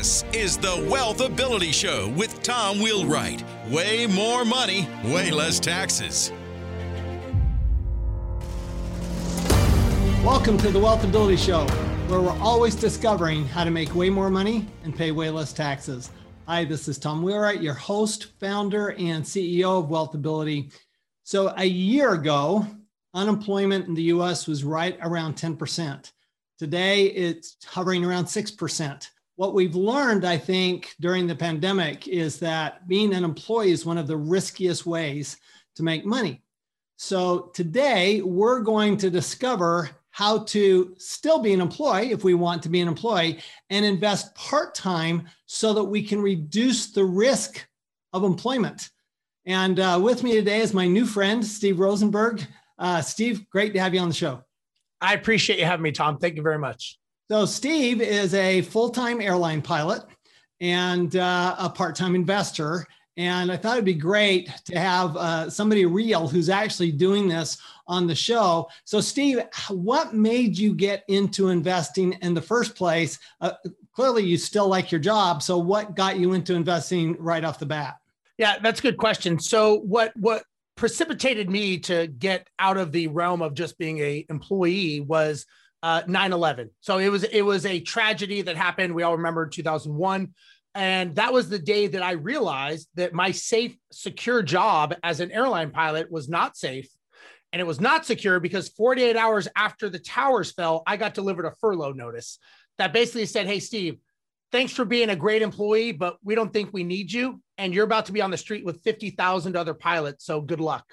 This is the Wealth Ability Show with Tom Wheelwright. Way more money, way less taxes. Welcome to the Wealth Ability Show, where we're always discovering how to make way more money and pay way less taxes. Hi, this is Tom Wheelwright, your host, founder, and CEO of Wealth Ability. So, a year ago, unemployment in the US was right around 10%. Today, it's hovering around 6% what we've learned, I think, during the pandemic is that being an employee is one of the riskiest ways to make money. So today we're going to discover how to still be an employee if we want to be an employee and invest part time so that we can reduce the risk of employment. And uh, with me today is my new friend, Steve Rozenberg. Uh, Steve, great to have you on the show. I appreciate you having me, Tom. Thank you very much. So, Steve is a full time airline pilot and uh, a part time investor. And I thought it'd be great to have uh, somebody real who's actually doing this on the show. So, Steve, what made you get into investing in the first place? Uh, clearly, you still like your job. So, what got you into investing right off the bat? Yeah, that's a good question. So, what what precipitated me to get out of the realm of just being a employee was uh, 9-11 so it was it was a tragedy that happened. We all remember 2001 and that was the day that i realized that my safe secure job as an airline pilot was not safe. And it was not secure because 48 hours after the towers fell i got delivered a furlough notice that basically said hey steve thanks for being a great employee but we don't think we need you. And you're about to be on the street with 50,000 other pilots so good luck.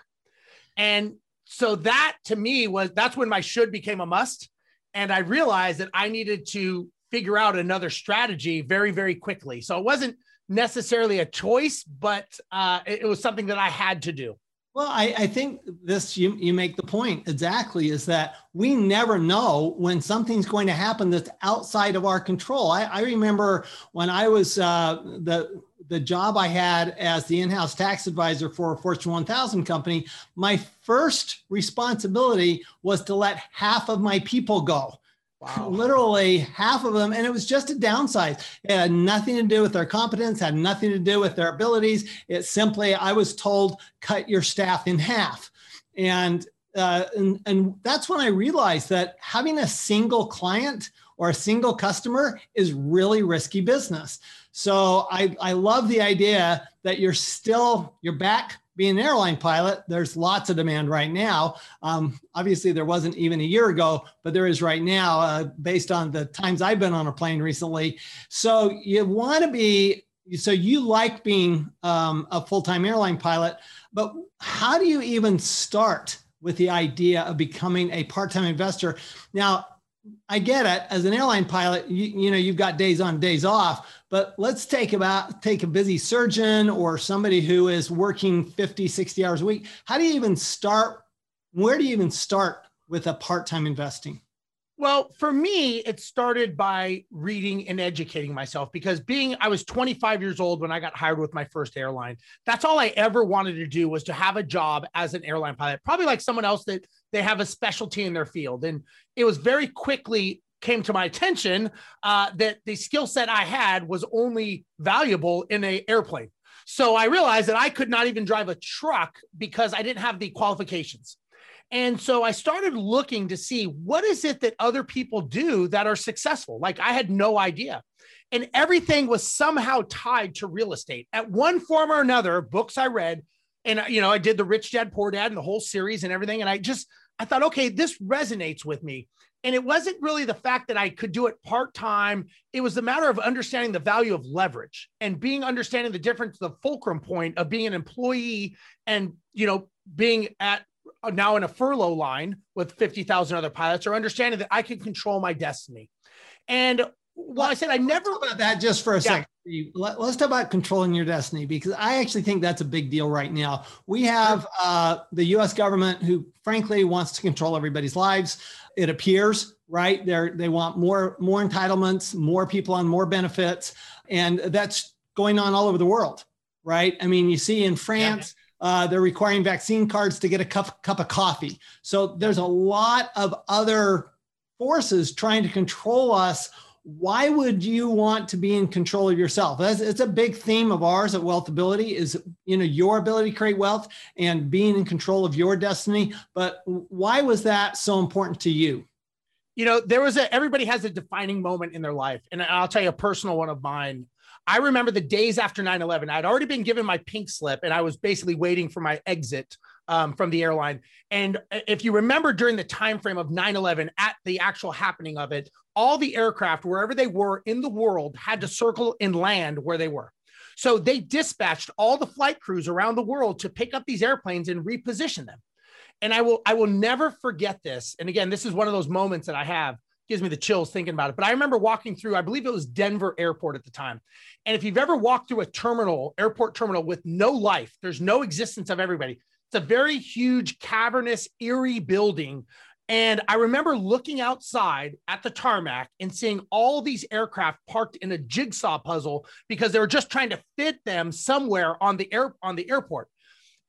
And so that to me was that's when my should became a must and I realized that I needed to figure out another strategy very, very quickly. So it wasn't necessarily a choice, but uh, it, it was something that I had to do. Well, I, I, think this you, you make the point exactly is that we never know when something's going to happen that's outside of our control. I, I remember when I was uh, the the job I had as the in-house tax advisor for a Fortune 1000 company, my first responsibility was to let half of my people go. Wow. Literally half of them. And it was just a downside. It had nothing to do with their competence, had nothing to do with their abilities. It simply, I was told, cut your staff in half. And, uh, and, and that's when I realized that having a single client or a single customer is really risky business. So I, I love the idea that you're still, you're back being an airline pilot. There's lots of demand right now. Um, obviously, there wasn't even a year ago, but there is right now uh, based on the times I've been on a plane recently. So you want to be, so you like being um, a full time airline pilot, but how do you even start with the idea of becoming a part time investor? Now, I get it. As an airline pilot, you, you know, you've got days on, days off. But let's take about take a busy surgeon or somebody who is working 50, 60 hours a week. How do you even start? Where do you even start with a part-time investing? Well, for me, it started by reading and educating myself because being I was 25 years old when I got hired with my first airline. That's all I ever wanted to do was to have a job as an airline pilot, probably like someone else that they have a specialty in their field. And it was very quickly came to my attention uh, that the skill set I had was only valuable in a airplane. So I realized that I could not even drive a truck because I didn't have the qualifications. And so I started looking to see what is it that other people do that are successful. Like I had no idea. And everything was somehow tied to real estate at one form or another. Books I read, and you know, I did the Rich Dad Poor Dad and the whole series and everything. And I just I thought, okay, this resonates with me. And it wasn't really the fact that I could do it part time. It was the matter of understanding the value of leverage and being understanding the difference, the fulcrum point of being an employee and, you know, being at now in a furlough line with 50,000 other pilots or understanding that I can control my destiny. And well, I said I never about that just for a yeah. second. Let, us talk about controlling your destiny because I actually think that's a big deal right now. We have uh, the U.S. government who, frankly, wants to control everybody's lives. It appears, right? They they want more more entitlements, more people on more benefits, and that's going on all over the world, right? I mean, you see in France. Yeah. Uh, they're requiring vaccine cards to get a cup, cup of coffee. So there's a lot of other forces trying to control us. Why would you want to be in control of yourself? That's, it's a big theme of ours at wealthability is you know your ability to create wealth and being in control of your destiny. But why was that so important to you? You know there was a everybody has a defining moment in their life. And i'll tell you a personal one of mine i remember the days after 9-11 i'd already been given my pink slip and i was basically waiting for my exit um, from the airline. And if you remember during the time frame of 9/11, at the actual happening of it, all the aircraft, wherever they were in the world, had to circle and land where they were. So they dispatched all the flight crews around the world to pick up these airplanes and reposition them. And I will I will never forget this. And again, this is one of those moments that I have gives me the chills thinking about it. But I remember walking through, I believe it was Denver Airport at the time. And if you've ever walked through a terminal, airport terminal with no life, there's no existence of everybody. It's a very huge, cavernous, eerie building. And I remember looking outside at the tarmac and seeing all these aircraft parked in a jigsaw puzzle because they were just trying to fit them somewhere on the air on the airport.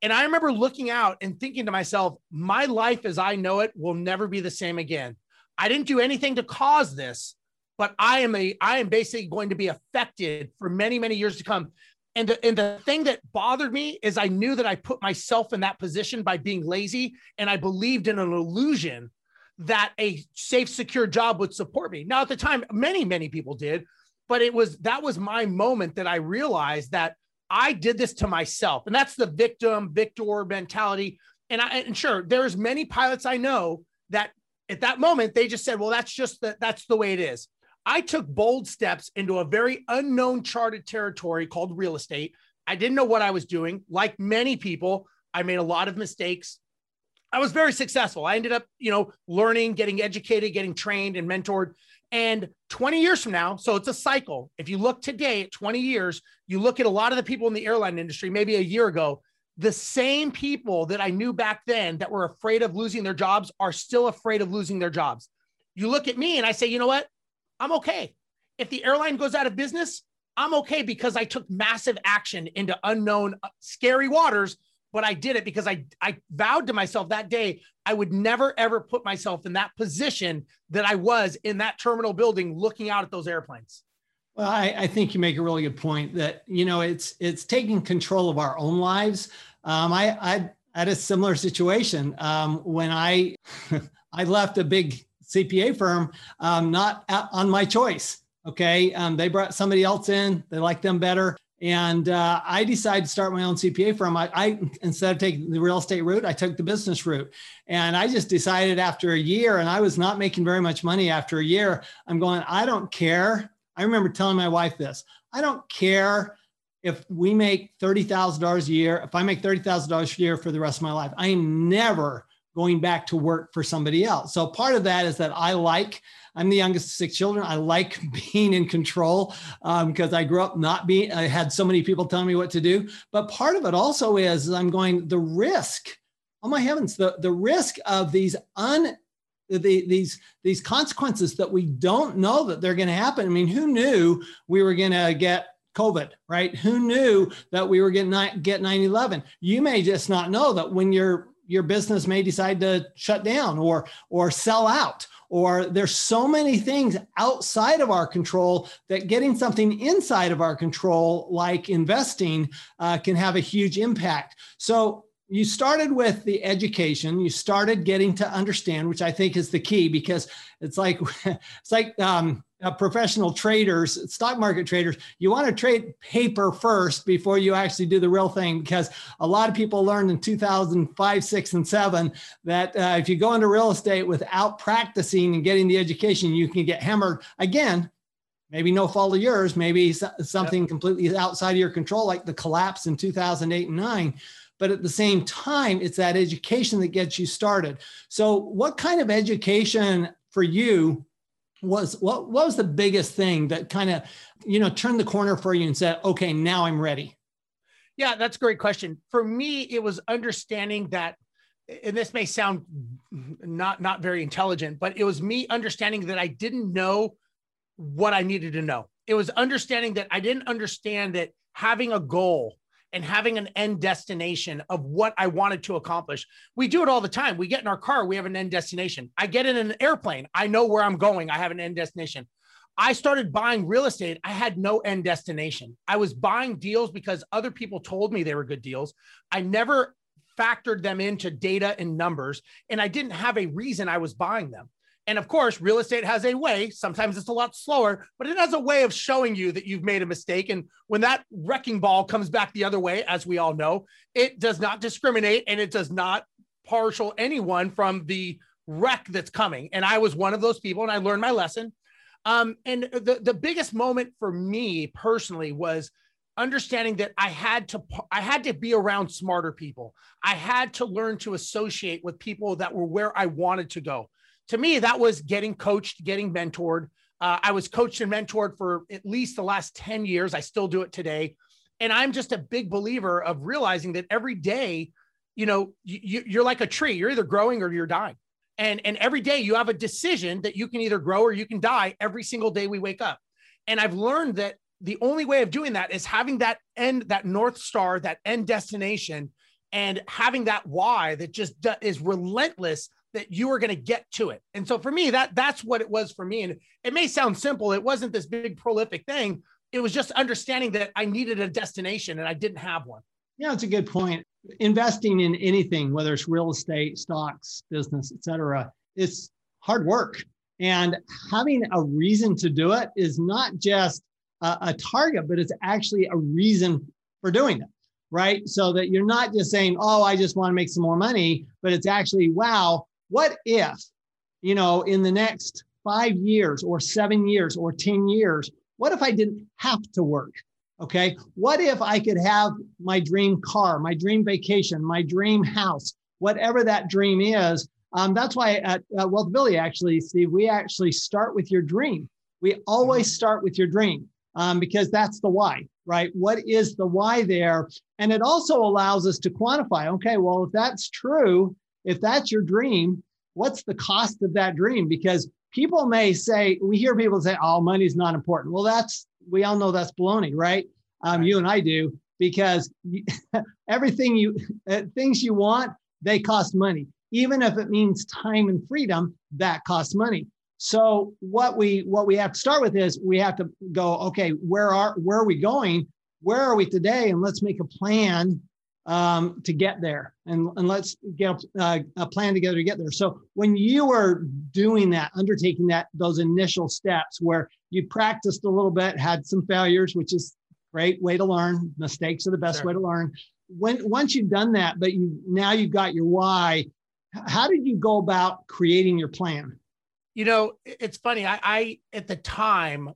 And I remember looking out and thinking to myself, my life as I know it will never be the same again. I didn't do anything to cause this, but I am a I am basically going to be affected for many many years to come. And the, and the thing that bothered me is I knew that I put myself in that position by being lazy. And I believed in an illusion that a safe, secure job would support me. Now, at the time, many, many people did, but it was that was my moment that I realized that I did this to myself. And that's the victim, victor mentality. And I, and sure, there's many pilots I know that at that moment, they just said, well, that's just the, that's the way it is. I took bold steps into a very unknown charted territory called real estate. I didn't know what I was doing. Like many people, I made a lot of mistakes. I was very successful. I ended up, you know, learning, getting educated, getting trained and mentored. And 20 years from now, so it's a cycle. If you look today at 20 years, you look at a lot of the people in the airline industry, maybe a year ago, the same people that I knew back then that were afraid of losing their jobs are still afraid of losing their jobs. You look at me and I say, you know what? I'm okay. If the airline goes out of business, I'm okay because I took massive action into unknown, uh, scary waters. But I did it because I, I vowed to myself that day I would never ever put myself in that position that I was in that terminal building looking out at those airplanes. Well, I, I think you make a really good point that you know it's it's taking control of our own lives. Um, I, I had a similar situation um, when I I left a big CPA firm, um, not on my choice. Okay. Um, they brought somebody else in, they liked them better. And uh, I decided to start my own CPA firm. I, I, instead of taking the real estate route, I took the business route. And I just decided after a year, and I was not making very much money after a year. I'm going, I don't care. I remember telling my wife this I don't care if we make $30,000 a year, if I make $30,000 a year for the rest of my life. I am never going back to work for somebody else. So part of that is that I like, I'm the youngest of six children. I like being in control because um, I grew up not being, I had so many people telling me what to do. But part of it also is I'm going, the risk, oh my heavens, the, the risk of these un, the, these these consequences that we don't know that they're going to happen. I mean, who knew we were going to get COVID, right? Who knew that we were getting get 9 11? You may just not know that when you're your business may decide to shut down or or sell out or there's so many things outside of our control that getting something inside of our control like investing uh, can have a huge impact so you started with the education you started getting to understand which i think is the key because it's like it's like um, uh, professional traders, stock market traders, you want to trade paper first before you actually do the real thing because a lot of people learned in 2005, six, and seven that uh, if you go into real estate without practicing and getting the education, you can get hammered again. Maybe no fault of yours, maybe something yep. completely outside of your control, like the collapse in 2008 and nine. But at the same time, it's that education that gets you started. So, what kind of education for you was what, what was the biggest thing that kind of you know turned the corner for you and said okay now i'm ready yeah that's a great question. For me it was understanding that and this may sound not not very intelligent but it was me understanding that i didn't know what i needed to know. It was understanding that i didn't understand that having a goal and having an end destination of what I wanted to accomplish. We do it all the time. We get in our car, we have an end destination. I get in an airplane, I know where I'm going, I have an end destination. I started buying real estate. I had no end destination. I was buying deals because other people told me they were good deals. I never factored them into data and numbers, and I didn't have a reason I was buying them. And of course, real estate has a way, sometimes it's a lot slower, but it has a way of showing you that you've made a mistake. And when that wrecking ball comes back the other way, as we all know, it does not discriminate and it does not partial anyone from the wreck that's coming. And I was one of those people and I learned my lesson. Um, and the, the biggest moment for me personally was understanding that I had to I had to be around smarter people. I had to learn to associate with people that were where I wanted to go to me, that was getting coached, getting mentored. Uh, I was coached and mentored for at least the last 10 years. I still do it today. And I'm just a big believer of realizing that every day, you know, you, you're like a tree, you're either growing or you're dying. And, and every day you have a decision that you can either grow or you can die every single day we wake up. And I've learned that the only way of doing that is having that end, that North Star, that end destination, and having that why that just is relentless that you were going to get to it. And so for me, that that's what it was for me. And it may sound simple. It wasn't this big prolific thing. It was just understanding that I needed a destination and I didn't have one. Yeah, it's a good point. Investing in anything, whether it's real estate, stocks, business, et cetera, it's hard work. And having a reason to do it is not just a, a target, but it's actually a reason for doing it right? So that you're not just saying, oh, I just want to make some more money, but it's actually, wow, what if, you know, in the next five years or seven years or 10 years, what if I didn't have to work? Okay. What if I could have my dream car, my dream vacation, my dream house, whatever that dream is? Um, that's why at, at Wealthability, actually, Steve, we actually start with your dream. We always mm-hmm. start with your dream um, because that's the why, right? What is the why there? And it also allows us to quantify okay, well, if that's true, if that's your dream, what's the cost of that dream? Because people may say, we hear people say, oh, money's not important. Well, that's, we all know that's baloney, right? Um, right. You and I do, because everything you, uh, things you want, they cost money. Even if it means time and freedom, that costs money. So what we what we have to start with is we have to go, okay, where are where are we going? Where are we today? And let's make a plan um, to get there and, and let's get uh, a plan together to get there. So when you were doing that, undertaking that, those initial steps where you practiced a little bit, had some failures, which is great way to learn. Mistakes are the best sure. way to learn. When once you've done that, but you now you've got your why, how did you go about creating your plan? You know, it's funny. I, I at the time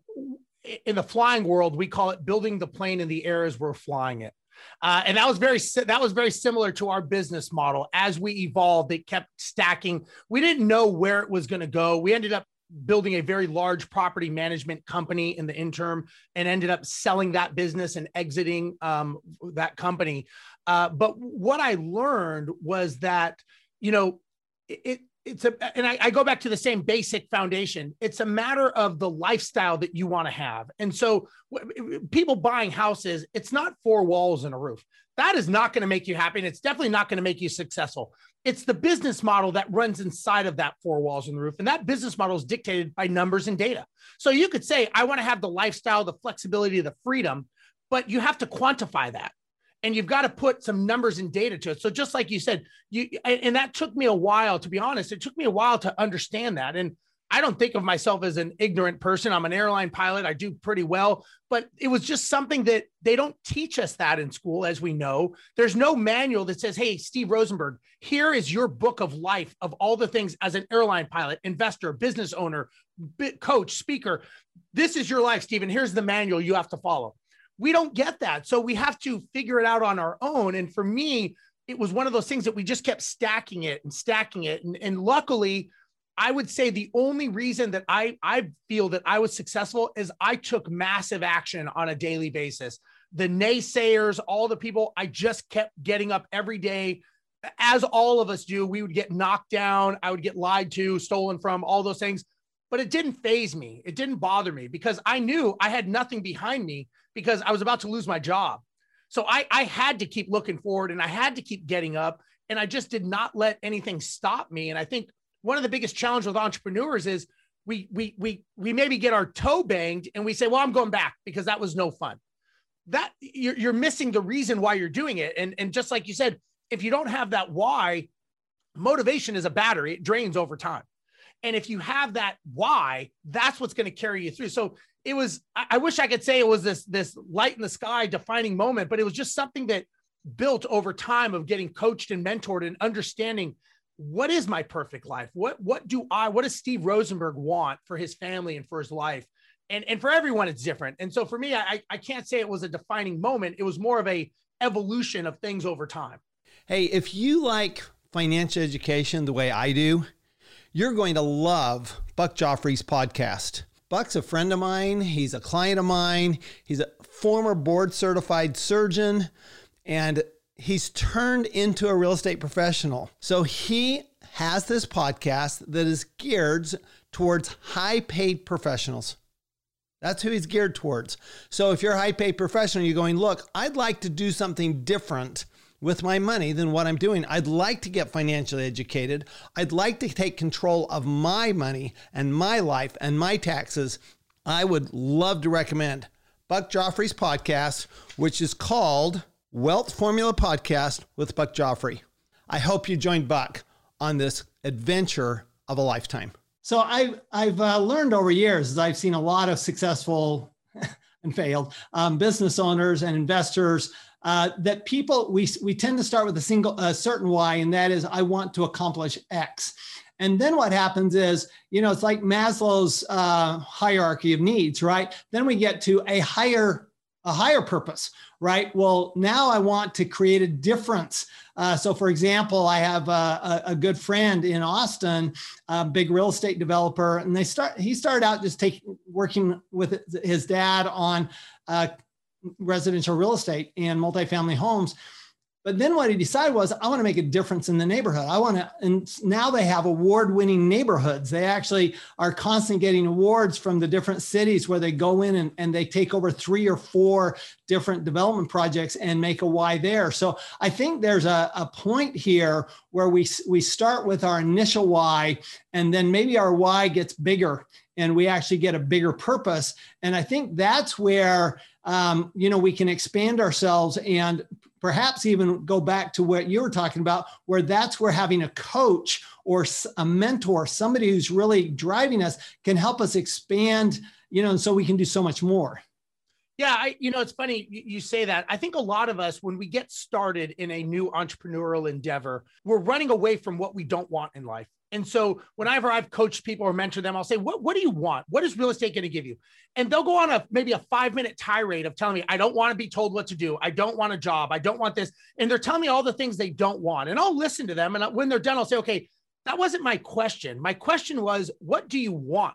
in the flying world, we call it building the plane in the air as we're flying it. Uh, and that was very that was very similar to our business model. As we evolved, it kept stacking. We didn't know where it was going to go. We ended up building a very large property management company in the interim and ended up selling that business and exiting um, that company. Uh, but what I learned was that you know it, it's a and I, I, go back to the same basic foundation. It's a matter of the lifestyle that you want to have. And so w- people buying houses it's not four walls and a roof. That is not going to make you happy and it's definitely not going to make you successful. It's the business model that runs inside of that four walls and the roof and that business model is dictated by numbers and data. So you could say i want to have the lifestyle the flexibility the freedom but you have to quantify that and you've got to put some numbers and data to it. So just like you said, you and that took me a while to be honest. It took me a while to understand that. And I don't think of myself as an ignorant person. I'm an airline pilot. I do pretty well, but it was just something that they don't teach us that in school, as we know. There's no manual that says, Hey, Steve Rozenberg, here is your book of life of all the things as an airline pilot, investor, business owner, coach, speaker. This is your life, Stephen. Here's the manual you have to follow. We don't get that. So we have to figure it out on our own. And for me, it was one of those things that we just kept stacking it and stacking it. And, and luckily, I would say the only reason that I, I feel that I was successful is I took massive action on a daily basis. The naysayers, all the people, I just kept getting up every day. As all of us do, we would get knocked down. I would get lied to, stolen from, all those things. But it didn't phase me. It didn't bother me because I knew I had nothing behind me because I was about to lose my job. So I, I had to keep looking forward and I had to keep getting up. And I just did not let anything stop me. And I think one of the biggest challenges with entrepreneurs is we we we we maybe get our toe banged and we say, well, I'm going back because that was no fun. That you're, you're missing the reason why you're doing it. And, and just like you said, if you don't have that why, motivation is a battery, it drains over time. And if you have that why, that's what's going to carry you through. So it was, I wish I could say it was this, this light in the sky defining moment, but it was just something that built over time of getting coached and mentored and understanding what is my perfect life? What what do I what does Steve Rozenberg want for his family and for his life? And and for everyone it's different. And so for me, I I can't say it was a defining moment. It was more of a evolution of things over time. Hey, if you like financial education the way I do, you're going to love Buck Joffrey's podcast. Buck's a friend of mine. He's a client of mine. He's a former board certified surgeon. And he's turned into a real estate professional. So he has this podcast that is geared towards high paid professionals. That's who he's geared towards. So if you're a high paid professional, you're going, look, I'd like to do something different with my money than what I'm doing. I'd like to get financially educated. I'd like to take control of my money and my life and my taxes. I would love to recommend Buck Joffrey's podcast, which is called Wealth Formula Podcast with Buck Joffrey. I hope you join Buck on this adventure of a lifetime. So I've I've uh, learned over years, as I've seen a lot of successful and failed um, business owners and investors. Uh, that people we we tend to start with a single a certain why, and that is I want to accomplish X. And then what happens is, you know, it's like Maslow's uh, hierarchy of needs, right? Then we get to a higher a higher purpose, right? Well, now I want to create a difference. Uh, so, for example, I have a, a, good friend in Austin, a big real estate developer, and they start. He started out just taking working with his dad on uh, residential real estate and multifamily homes but then what he decided was, I want to make a difference in the neighborhood. I want to, and now they have award winning neighborhoods. They actually are constantly getting awards from the different cities where they go in and, and they take over three or four different development projects and make a why there. So I think there's a, a point here where we, we start with our initial why, and then maybe our why gets bigger and we actually get a bigger purpose. And I think that's where, um, you know, we can expand ourselves and perhaps even go back to what you were talking about, where that's where having a coach or a mentor, somebody who's really driving us, can help us expand, you know, and so we can do so much more. Yeah, I, you know, it's funny you say that. I think a lot of us, when we get started in a new entrepreneurial endeavor, we're running away from what we don't want in life. And so whenever I've coached people or mentored them, I'll say, what, what do you want? What is real estate going to give you? And they'll go on a maybe a five minute tirade of telling me, I don't want to be told what to do. I don't want a job. I don't want this. And they're telling me all the things they don't want. And I'll listen to them. And when they're done, I'll say, okay, that wasn't my question. My question was, what do you want?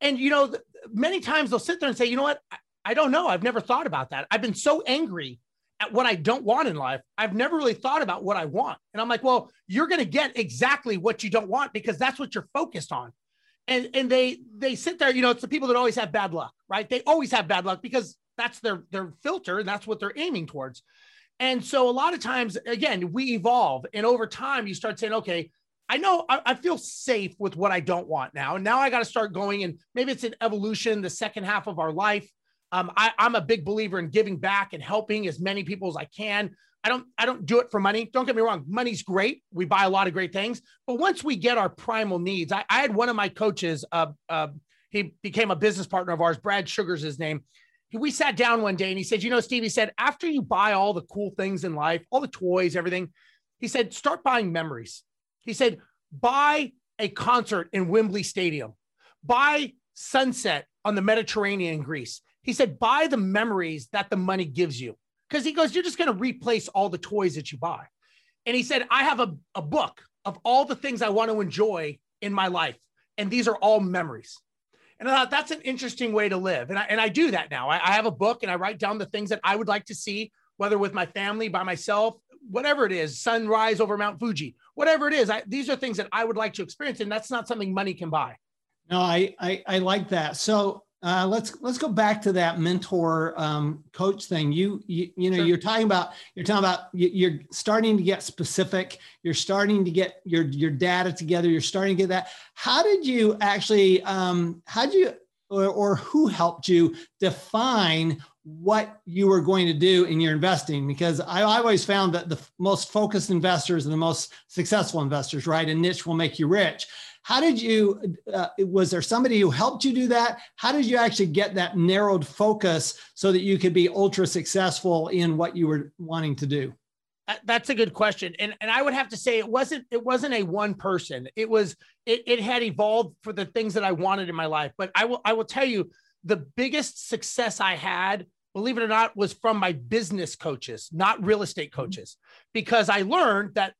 And, you know, many times they'll sit there and say, you know what? I, I don't know. I've never thought about that. I've been so angry at what I don't want in life. I've never really thought about what I want. And I'm like, well, you're going to get exactly what you don't want because that's what you're focused on. And and they they sit there, you know, it's the people that always have bad luck, right? They always have bad luck because that's their their filter and that's what they're aiming towards. And so a lot of times, again, we evolve, and over time, you start saying, okay, I know I, I feel safe with what I don't want now. And now I got to start going, and maybe it's an evolution, the second half of our life Um, I, I'm a big believer in giving back and helping as many people as I can. I don't I don't do it for money. Don't get me wrong. Money's great. We buy a lot of great things, but once we get our primal needs, I, I had one of my coaches. Uh, uh, he became a business partner of ours. Brad Sugar's his name. We sat down one day and he said, "You know, Steve," he said, "After you buy all the cool things in life, all the toys, everything," he said, "Start buying memories." He said, "Buy a concert in Wembley Stadium. Buy sunset on the Mediterranean in Greece." He said, "Buy the memories that the money gives you." because he goes, You're just going to replace all the toys that you buy. And he said, I have a, a book of all the things I want to enjoy in my life. And these are all memories. And I thought that's an interesting way to live. And I, and I do that now. I, I have a book and I write down the things that I would like to see, whether with my family, by myself, whatever it is, sunrise over Mount Fuji, whatever it is. I, these are things that I would like to experience. And that's not something money can buy. No, I, I, I like that. So uh, let's let's go back to that mentor um, coach thing. You you, you know sure. you're talking about you're talking about you're starting to get specific. You're starting to get your your data together. You're starting to get that. How did you actually? Um, how did you or, or who helped you define what you were going to do in your investing because I, I, always found that the most focused investors and the most successful investors, right? A niche will make you rich. How did you, uh, was there somebody who helped you do that? How did you actually get that narrowed focus so that you could be ultra successful in what you were wanting to do? That's a good question. And, and I would have to say it wasn't, it wasn't a one person. It was, it, it had evolved for the things that I wanted in my life. But I will, I will tell you the biggest success I had believe it or not, was from my business coaches, not real estate coaches, because I learned that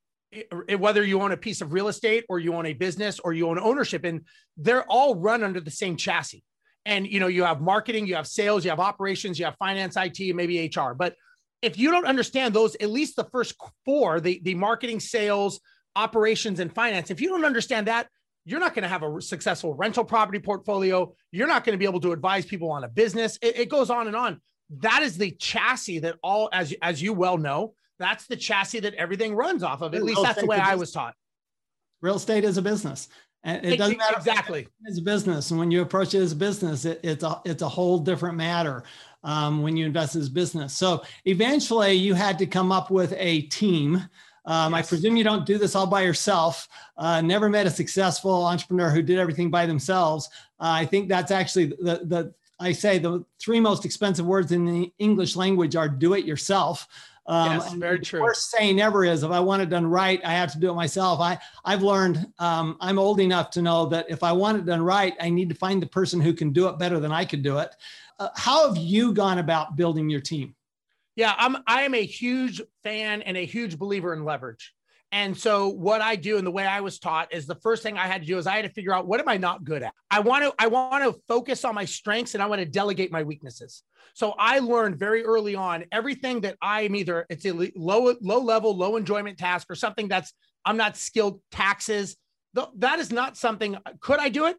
whether you own a piece of real estate or you own a business or you own ownership and they're all run under the same chassis. And you know you have marketing you have sales you have operations you have finance it maybe hr but if you don't understand those at least the first four the, the marketing sales operations and finance if you don't understand that you're not going to have a successful rental property portfolio. You're not going to be able to advise people on a business. It, it goes on and on. That is the chassis that all as as you well know that's the chassis that everything runs off of. At least that's the way I was taught. Real estate is a business. And it doesn't matter exactly It's a business. And when you approach it as a business, it, it's a it's a whole different matter um, when you invest as business. So eventually, you had to come up with a team. Um, yes. I presume you don't do this all by yourself. Uh, never met a successful entrepreneur who did everything by themselves. Uh, I think that's actually the the I say the three most expensive words in the English language are "do it yourself." Um, yes, very true. Worst saying ever is if I want it done right, I have to do it myself. I I've learned um, I'm old enough to know that if I want it done right, I need to find the person who can do it better than I could do it. Uh, how have you gone about building your team? Yeah, I'm I am a huge fan and a huge believer in leverage. And so what I do and the way I was taught is the first thing I had to do is I had to figure out what am I not good at? I want to I want to focus on my strengths and I want to delegate my weaknesses. So I learned very early on everything that I'm either it's a low low level low enjoyment task or something that's I'm not skilled taxes. That is not something uh, could I do it?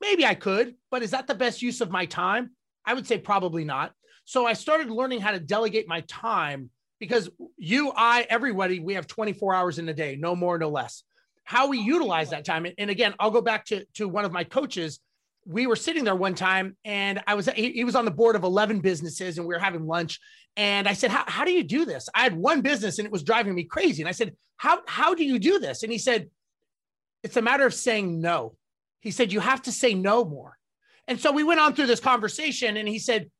Maybe I could, but is that the best use of my time? I would say probably not. So I started learning how to delegate my time because you, I, everybody, we have 24 hours in a day, no more, no less. How we utilize that time. And again, I'll go back to, to one of my coaches. We were sitting there one time and I was, he, he was on the board of 11 businesses and we were having lunch. And I said, how, how do you do this? I had one business and it was driving me crazy. And I said, how, how do you do this? And he said, it's a matter of saying no. He said, you have to say no more. And so we went on through this conversation and he said,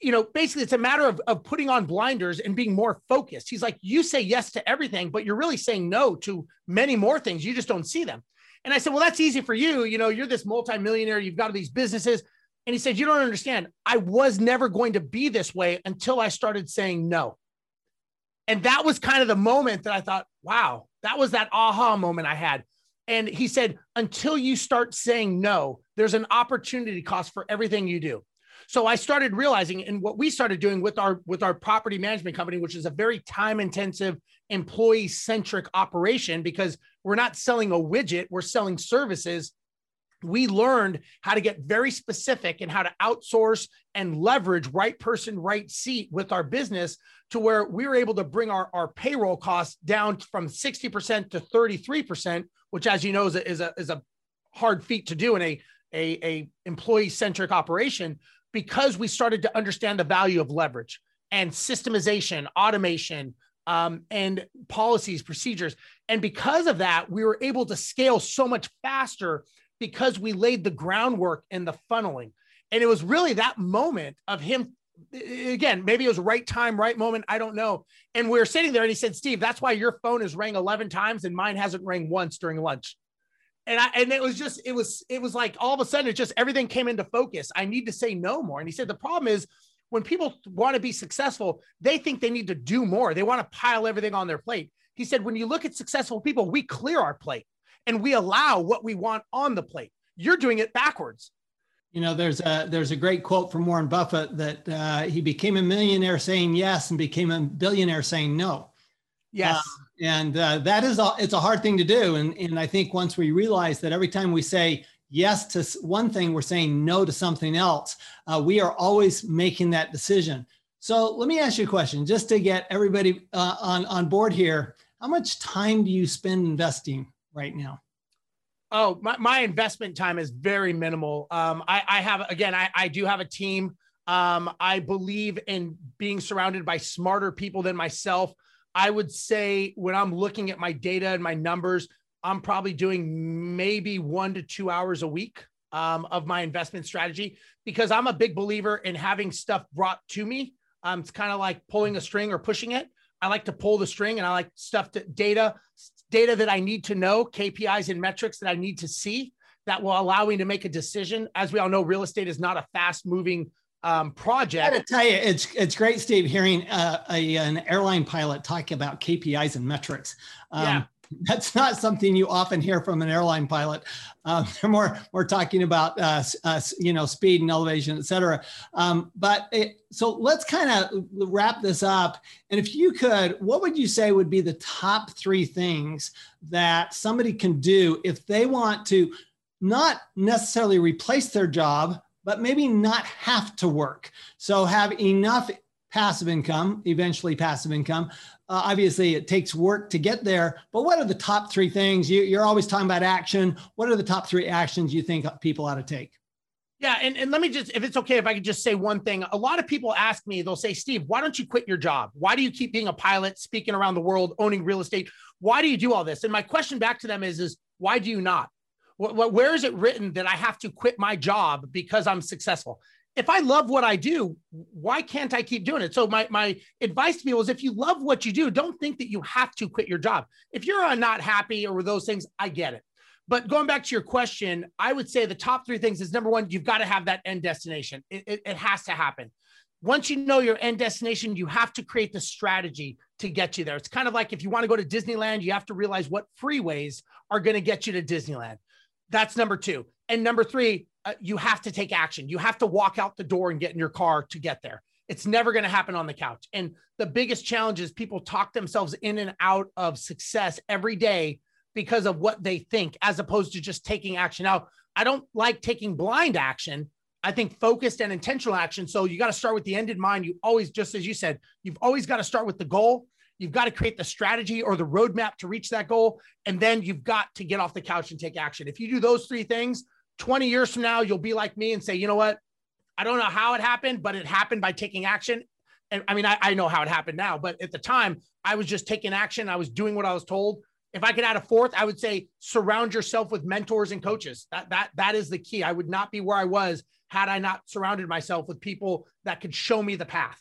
you know, basically it's a matter of, of putting on blinders and being more focused. He's like, you say yes to everything, but you're really saying no to many more things. You just don't see them. And I said, well, that's easy for you. You know, you're this multimillionaire, you've got these businesses. And he said, you don't understand. I was never going to be this way until I started saying no. And that was kind of the moment that I thought, wow, that was that aha moment I had. And he said, until you start saying no, there's an opportunity cost for everything you do. So I started realizing, and what we started doing with our with our property management company, which is a very time intensive, employee centric operation, because we're not selling a widget, we're selling services. We learned how to get very specific and how to outsource and leverage right person, right seat with our business to where we were able to bring our, our payroll costs down from 60% to 33%, which, as you know, is a, is a, is a hard feat to do in a, a, a employee centric operation because we started to understand the value of leverage and systemization, automation, um, and policies, procedures. And because of that, we were able to scale so much faster because we laid the groundwork and the funneling. And it was really that moment of him. Again, maybe it was right time, right moment. I don't know. And we were sitting there and he said, Steve, that's why your phone has rang 11 times and mine hasn't rang once during lunch. And I, and it was just, it was, it was like all of a sudden it just everything came into focus. I need to say no more. And he said, the problem is when people want to be successful, they think they need to do more. They want to pile everything on their plate. He said, when you look at successful people, we clear our plate and we allow what we want on the plate. You're doing it backwards. You know, there's a there's a great quote from Warren Buffett that uh, he became a millionaire saying yes and became a billionaire saying no. Yes, uh, and uh, that is a, it's a hard thing to do. And and I think once we realize that every time we say yes to one thing, we're saying no to something else. Uh, we are always making that decision. So let me ask you a question, just to get everybody uh, on on board here. How much time do you spend investing right now? Oh, my, my investment time is very minimal. Um, I, I have again, I, I do have a team. Um, I believe in being surrounded by smarter people than myself. I would say when I'm looking at my data and my numbers, I'm probably doing maybe one to two hours a week um, of my investment strategy because I'm a big believer in having stuff brought to me. Um, it's kind of like pulling a string or pushing it. I like to pull the string and I like stuff to data, data that I need to know, KPIs and metrics that I need to see that will allow me to make a decision. As we all know, real estate is not a fast moving um, project. I got to tell you, it's it's great, Steve, hearing uh, a, an airline pilot talk about KPIs and metrics. Um, yeah that's not something you often hear from an airline pilot. Um, they're more more talking about uh, uh, you know speed and elevation, et cetera. Um, but it, so let's kind of wrap this up. And if you could, what would you say would be the top three things that somebody can do if they want to not necessarily replace their job, but maybe not have to work? So have enough passive income, eventually passive income, uh, obviously, it takes work to get there, but what are the top three things? You, are always talking about action. What are the top three actions you think people ought to take? Yeah, and, and let me just, if it's okay, if I could just say one thing. A lot of people ask me, they'll say, Steve, why don't you quit your job? Why do you keep being a pilot, speaking around the world, owning real estate? Why do you do all this? And my question back to them is, is why do you not? Where is it written that I have to quit my job because I'm successful? if I love what I do, why can't I keep doing it? So my my advice to people is if you love what you do, don't think that you have to quit your job. If you're uh, not happy or those things, I get it. But going back to your question, I would say the top three things is number one, you've got to have that end destination. It, it, it has to happen. Once you know your end destination, you have to create the strategy to get you there. It's kind of like if you want to go to Disneyland, you have to realize what freeways are going to get you to Disneyland. That's number two. And number three, uh, you have to take action. You have to walk out the door and get in your car to get there. It's never going to happen on the couch. And the biggest challenge is people talk themselves in and out of success every day because of what they think, as opposed to just taking action. Now, I don't like taking blind action. I think focused and intentional action. So you got to start with the end in mind. You always, just as you said, you've always got to start with the goal. You've got to create the strategy or the roadmap to reach that goal. And then you've got to get off the couch and take action. If you do those three things, 20 years from now, you'll be like me and say, you know what? I don't know how it happened, but it happened by taking action. And I mean, I, I know how it happened now, but at the time, I was just taking action. I was doing what I was told. If I could add a fourth, I would say surround yourself with mentors and coaches. That that that is the key. I would not be where I was had I not surrounded myself with people that could show me the path.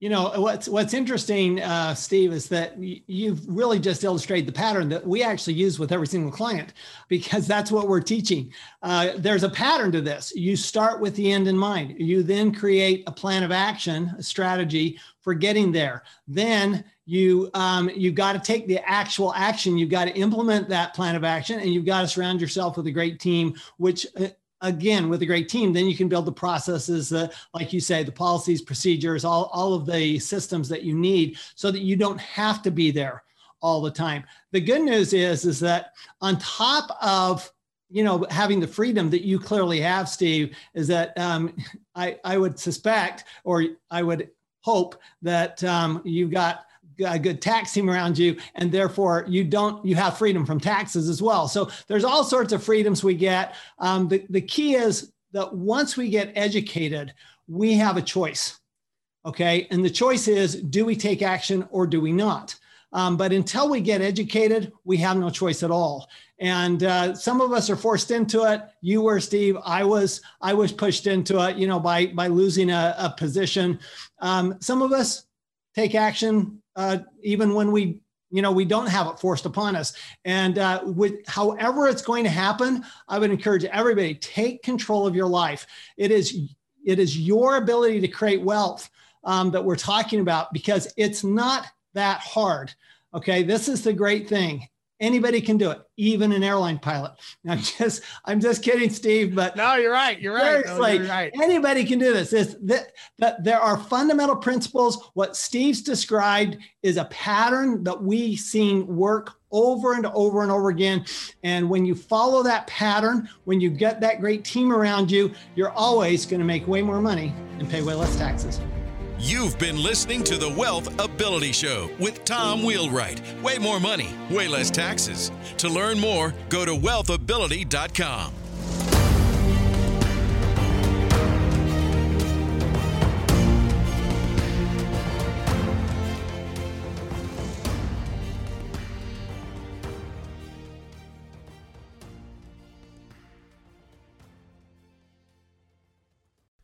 You know what's what's interesting, uh, Steve, is that you've really just illustrated the pattern that we actually use with every single client, because that's what we're teaching. Uh, there's a pattern to this. You start with the end in mind. You then create a plan of action, a strategy for getting there. Then you um, you've got to take the actual action. You've got to implement that plan of action, and you've got to surround yourself with a great team, which uh, again with a great team then you can build the processes that like you say the policies procedures all, all of the systems that you need so that you don't have to be there all the time. The good news is is that on top of you know having the freedom that you clearly have steve is that um, I, I would suspect or i would hope that um, you've got a good tax team around you and therefore you don't you have freedom from taxes as well so there's all sorts of freedoms we get um, the, the key is that once we get educated, we have a choice. Okay. And the choice is do we take action or do we not? Um, but until we get educated, we have no choice at all. And uh, some of us are forced into it. You were, Steve. I was. I was pushed into it. You know, by by losing a, a position. Um, some of us take action uh, even when we you know we don't have it forced upon us. And uh, with however it's going to happen i would encourage everybody take control of your life. It is it is your ability to create wealth um, that we're talking about because it's not that hard. Okay this is the great thing Anybody can do it, even an airline pilot. I'm just, I'm just kidding, Steve. But no, you're right. You're right. No, you're right. Anybody can do this. That, that there are fundamental principles. What Steve's described is a pattern that we've seen work over and over and over again. And when you follow that pattern, when you get that great team around you, you're always going to make way more money and pay way less taxes. You've been listening to the Wealth Ability Show with Tom Wheelwright. Way more money, way less taxes. To learn more, go to wealthability.com.